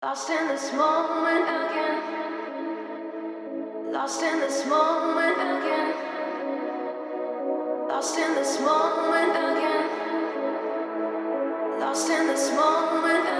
Lost in this moment again. Lost in this moment again. Lost in this moment again. Lost in this moment again.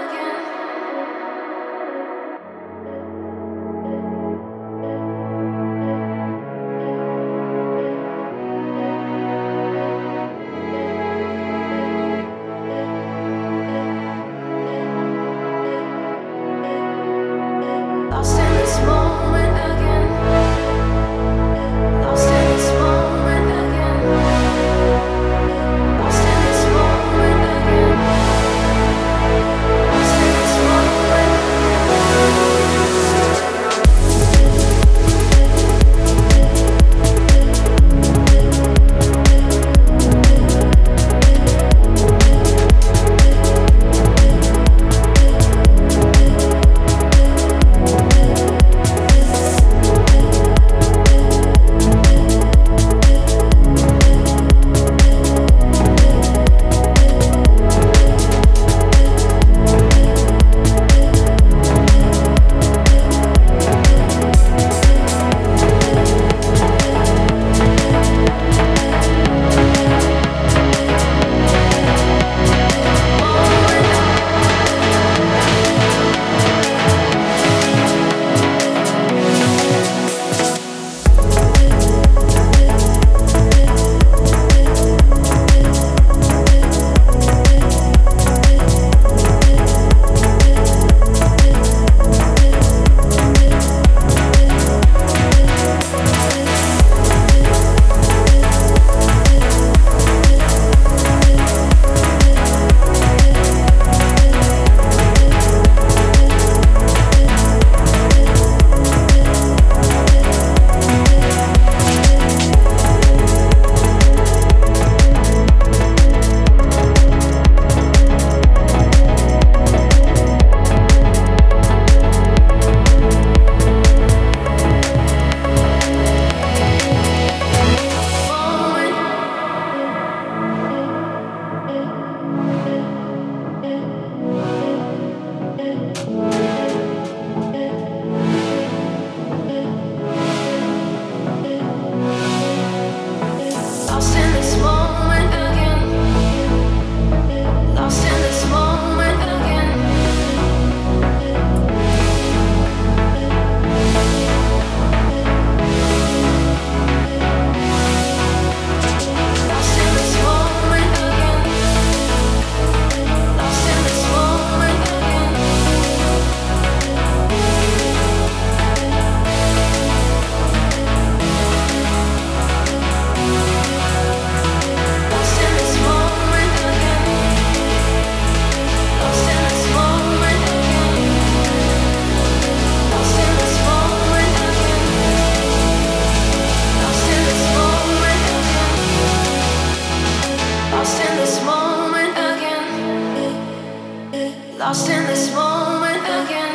Lost in this moment again.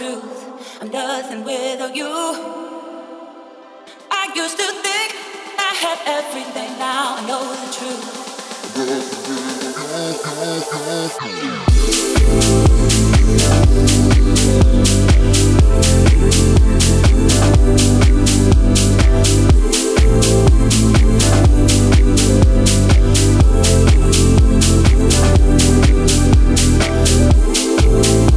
Truth. I'm nothing without you. I used to think I had everything, now I know the truth. Thank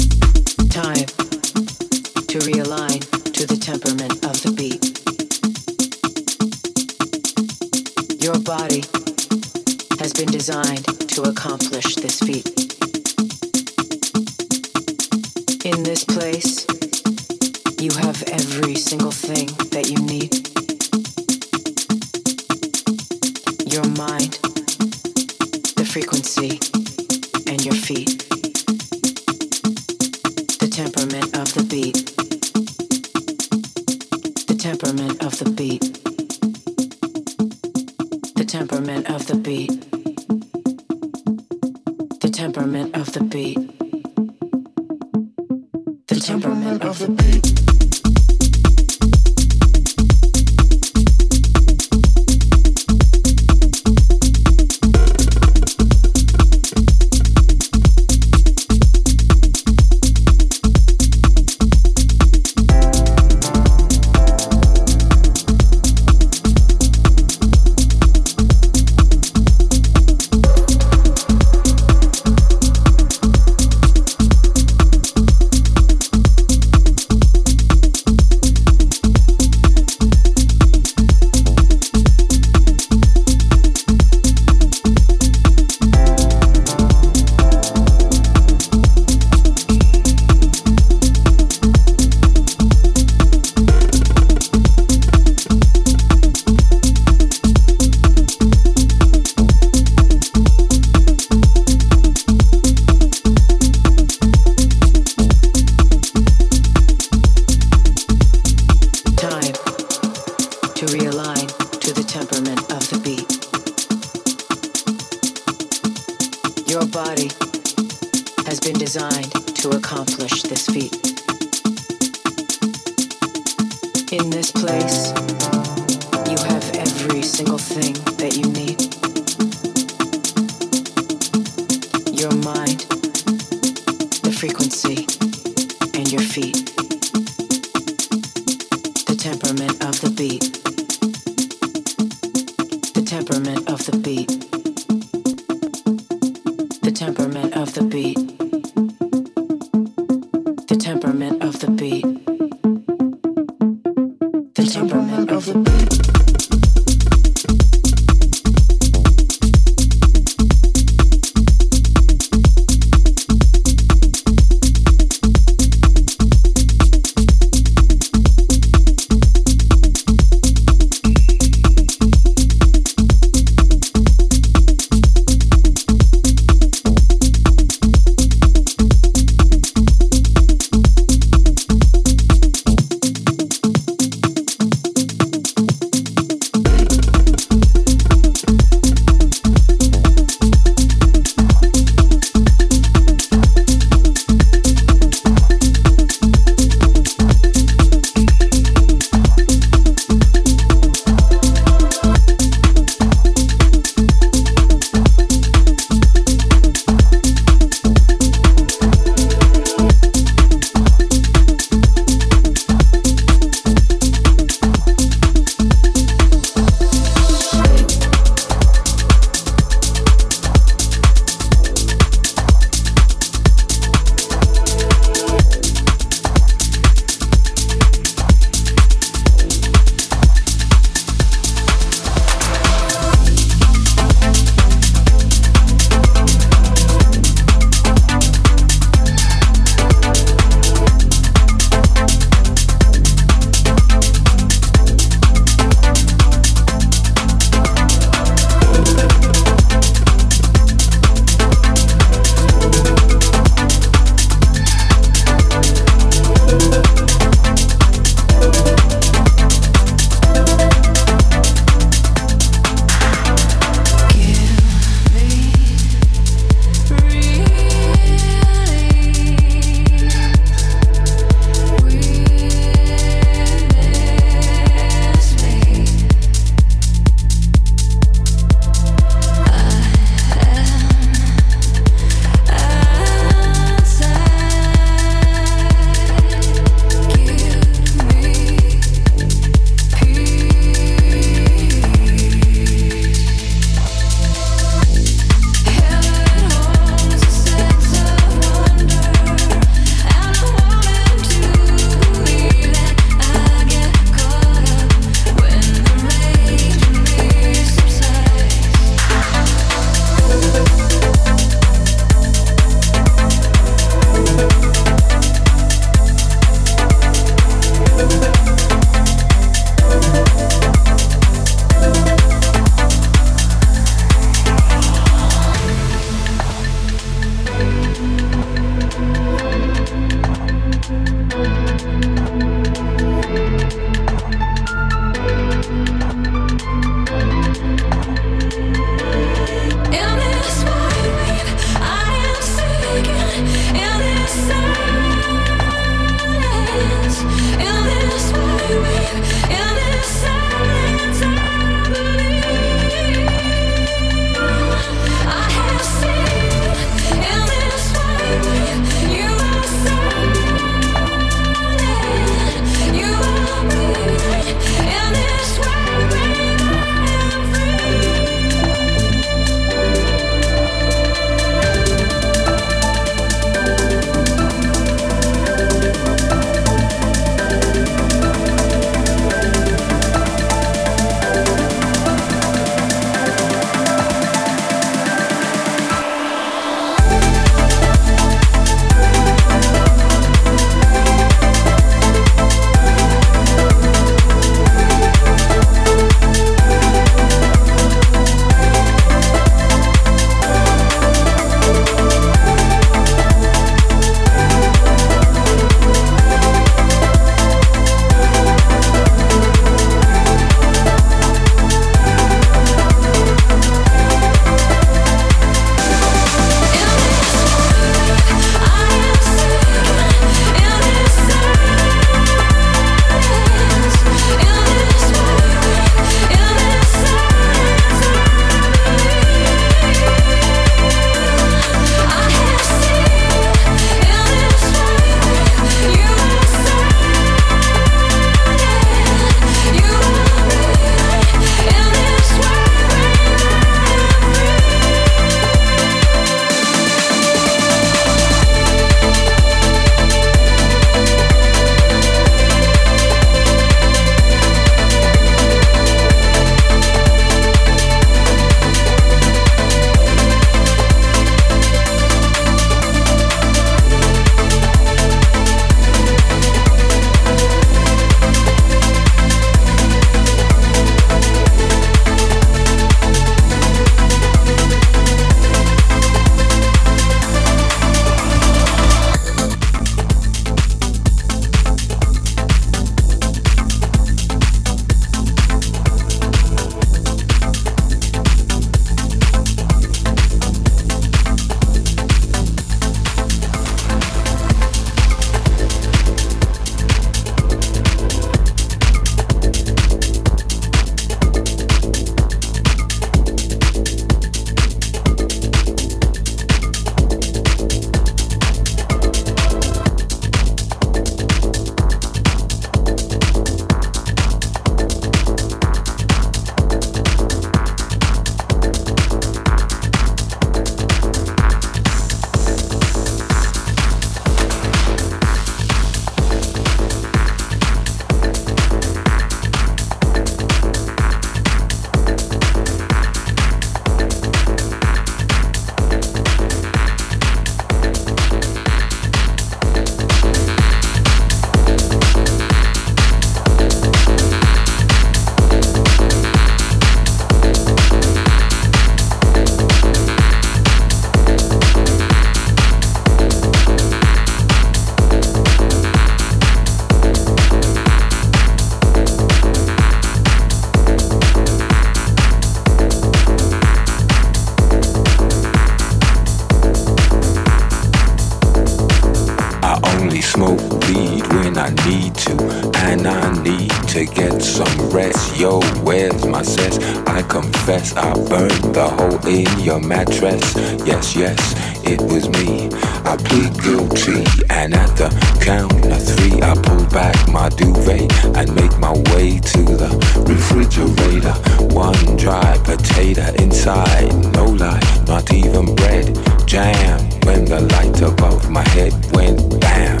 One dry potato inside, no lie, not even bread. Jam when the light above my head went bam.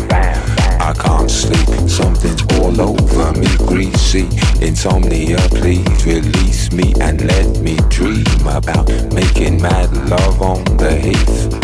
I can't sleep, something's all over me, greasy. Insomnia, please release me and let me dream about making mad love on the heath.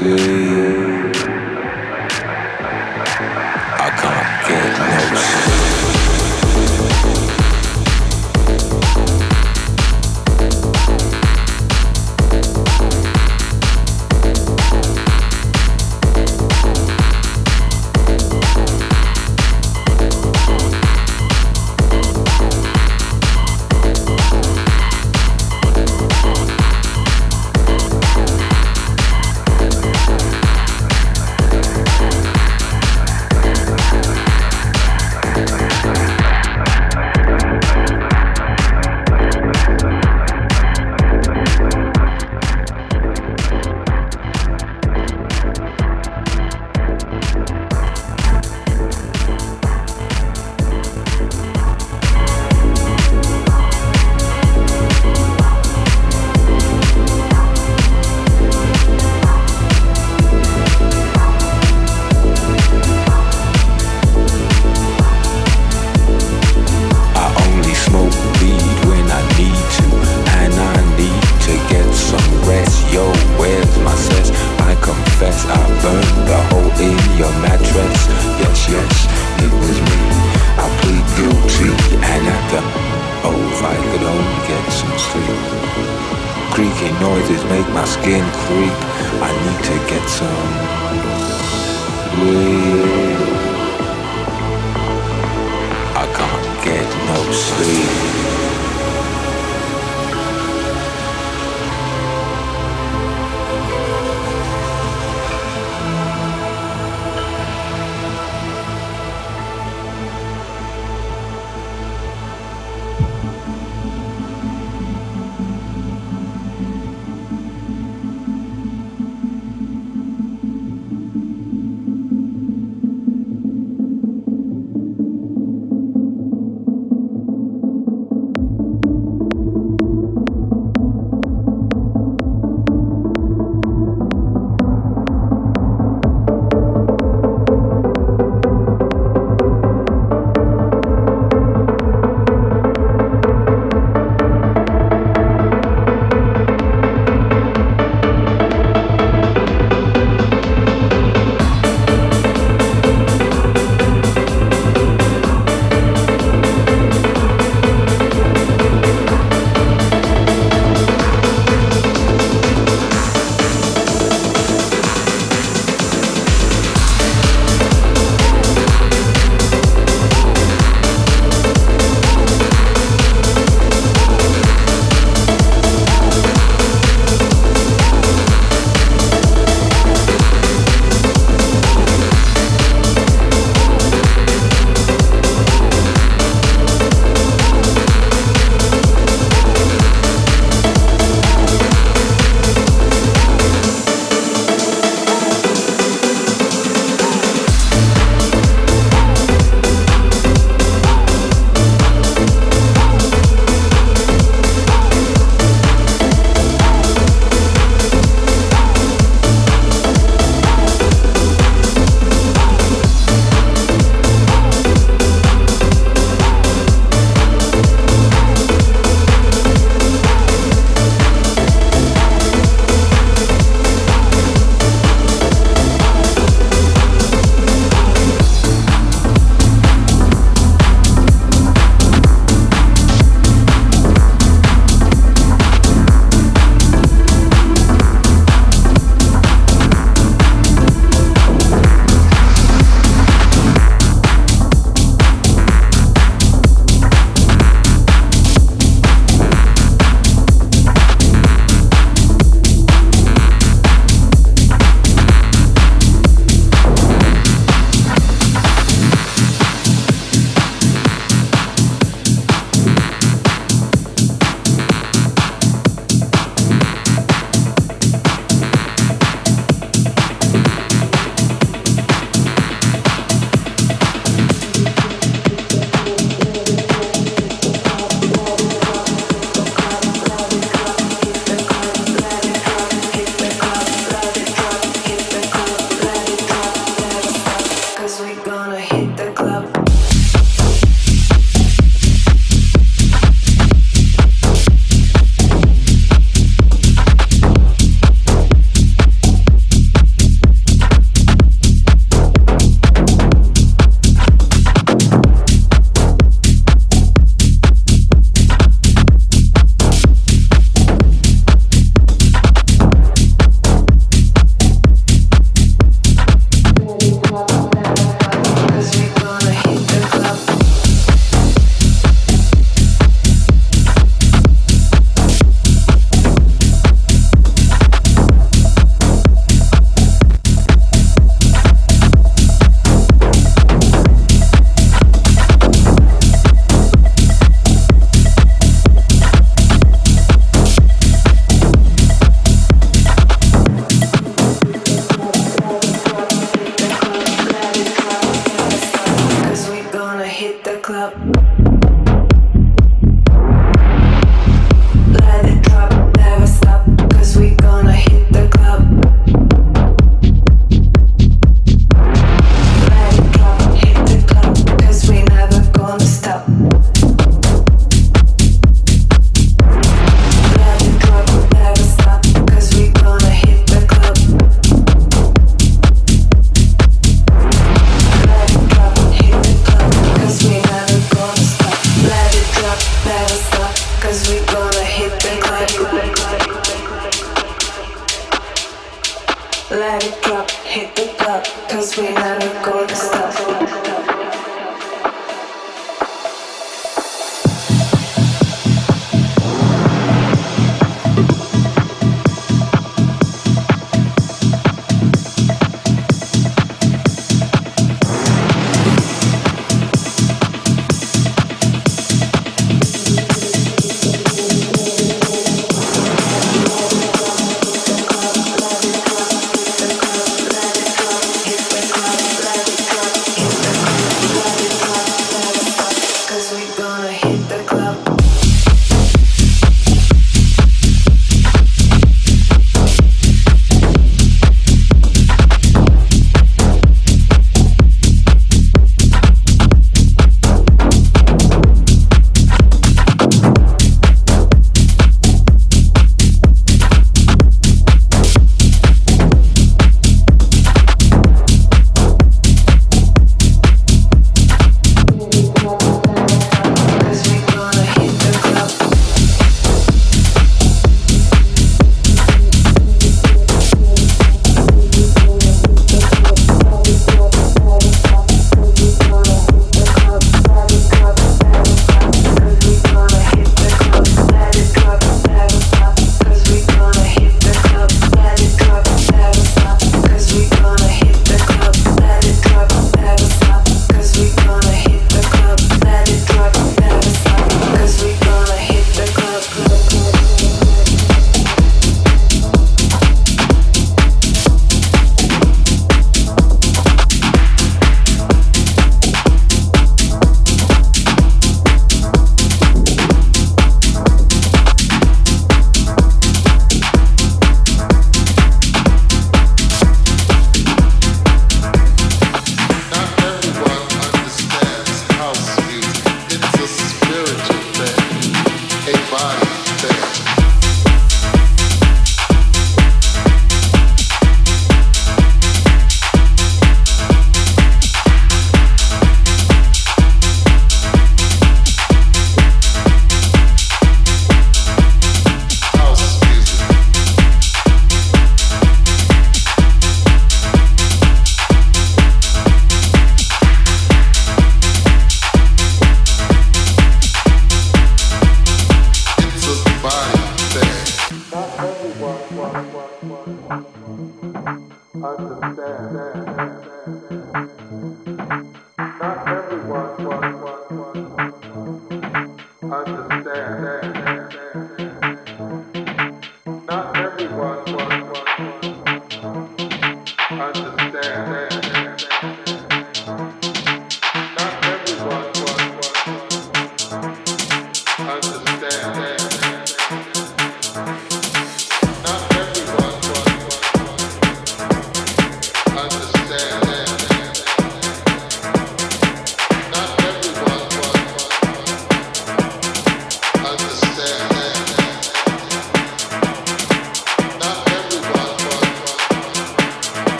sleep.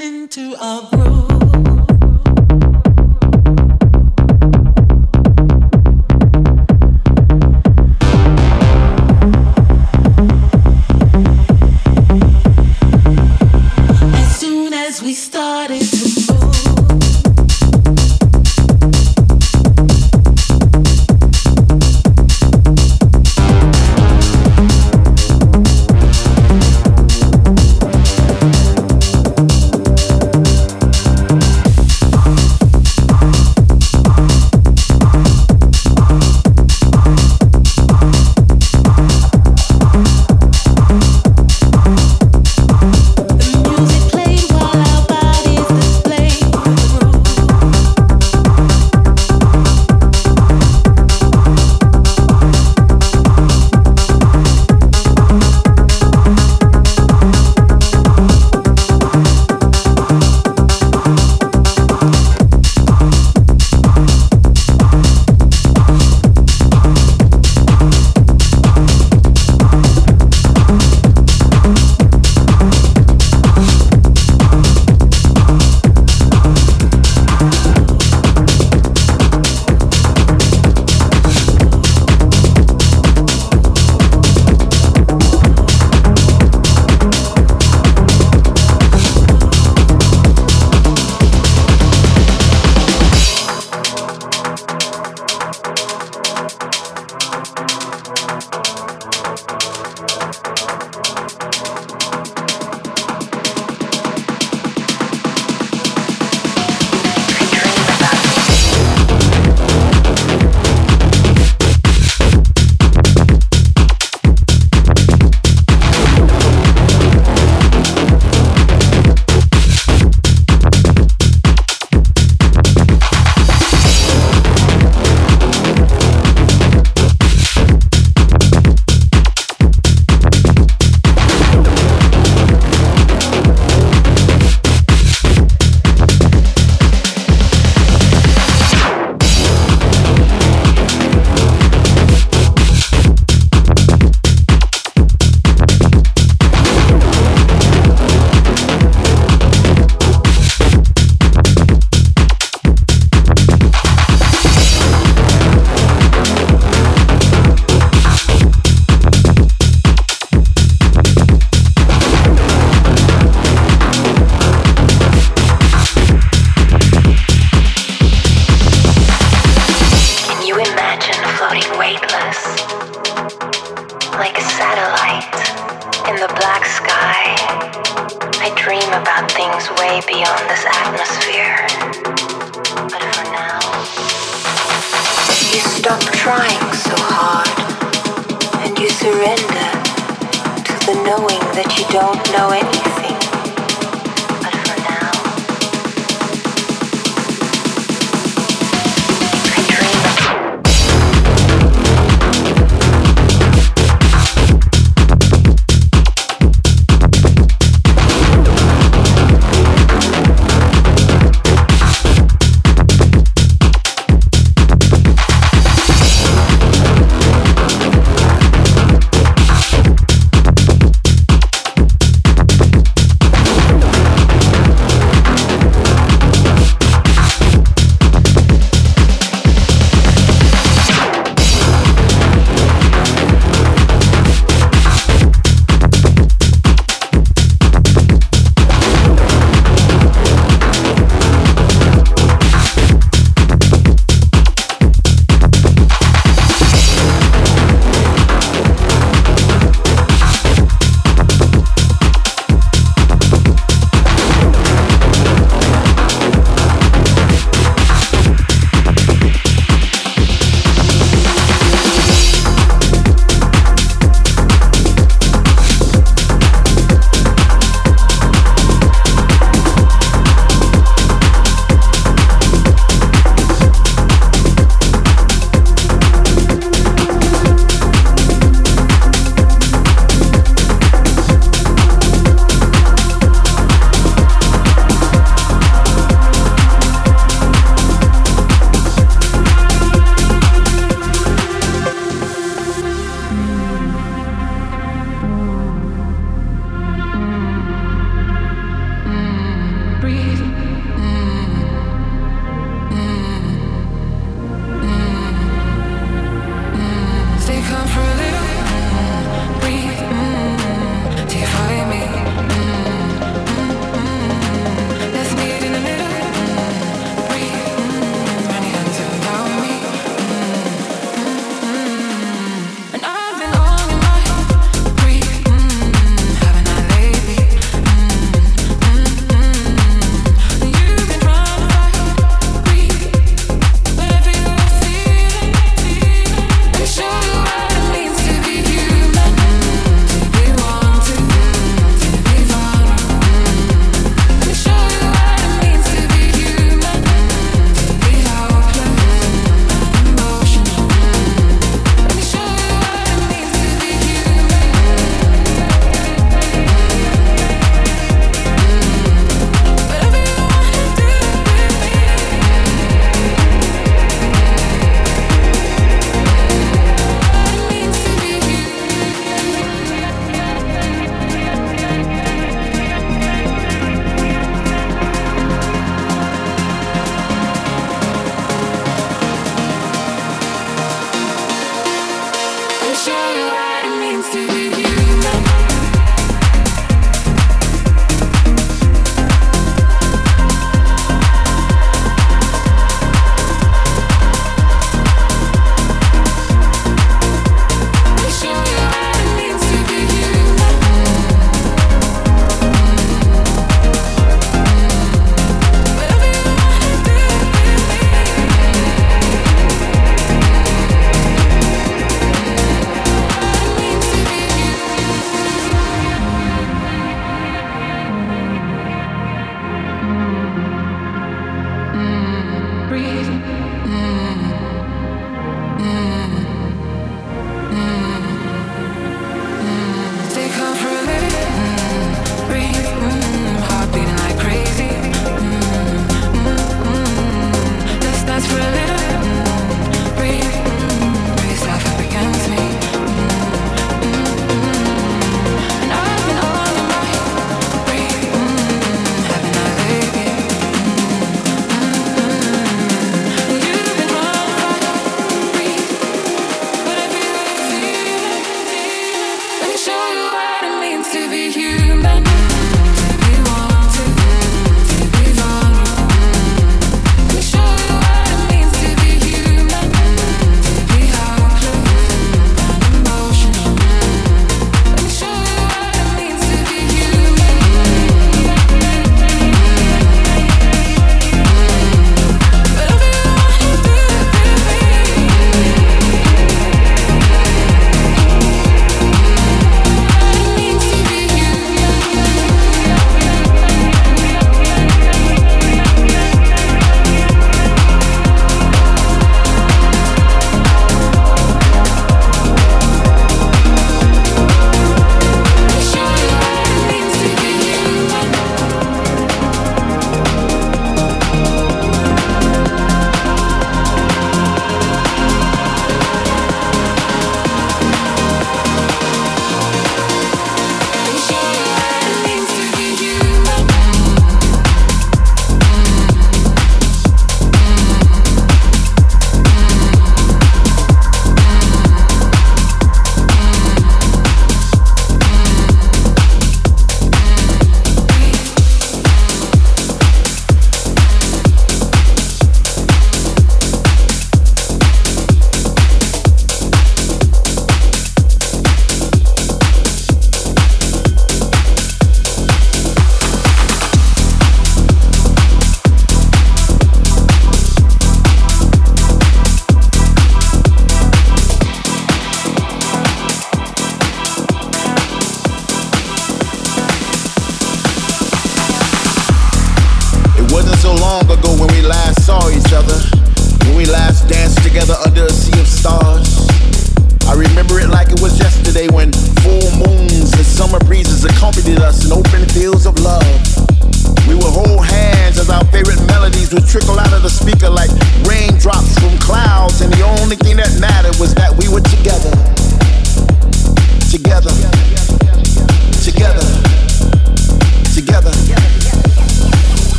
Into a groove.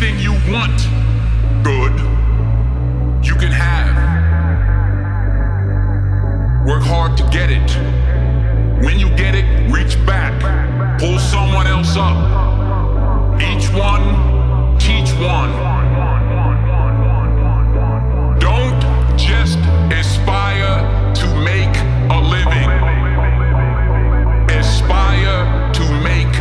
anything you want good, you can have. Work hard to get it. When you get it, reach back, pull someone else up. Each one, teach one. Don't just aspire to make a living, aspire to make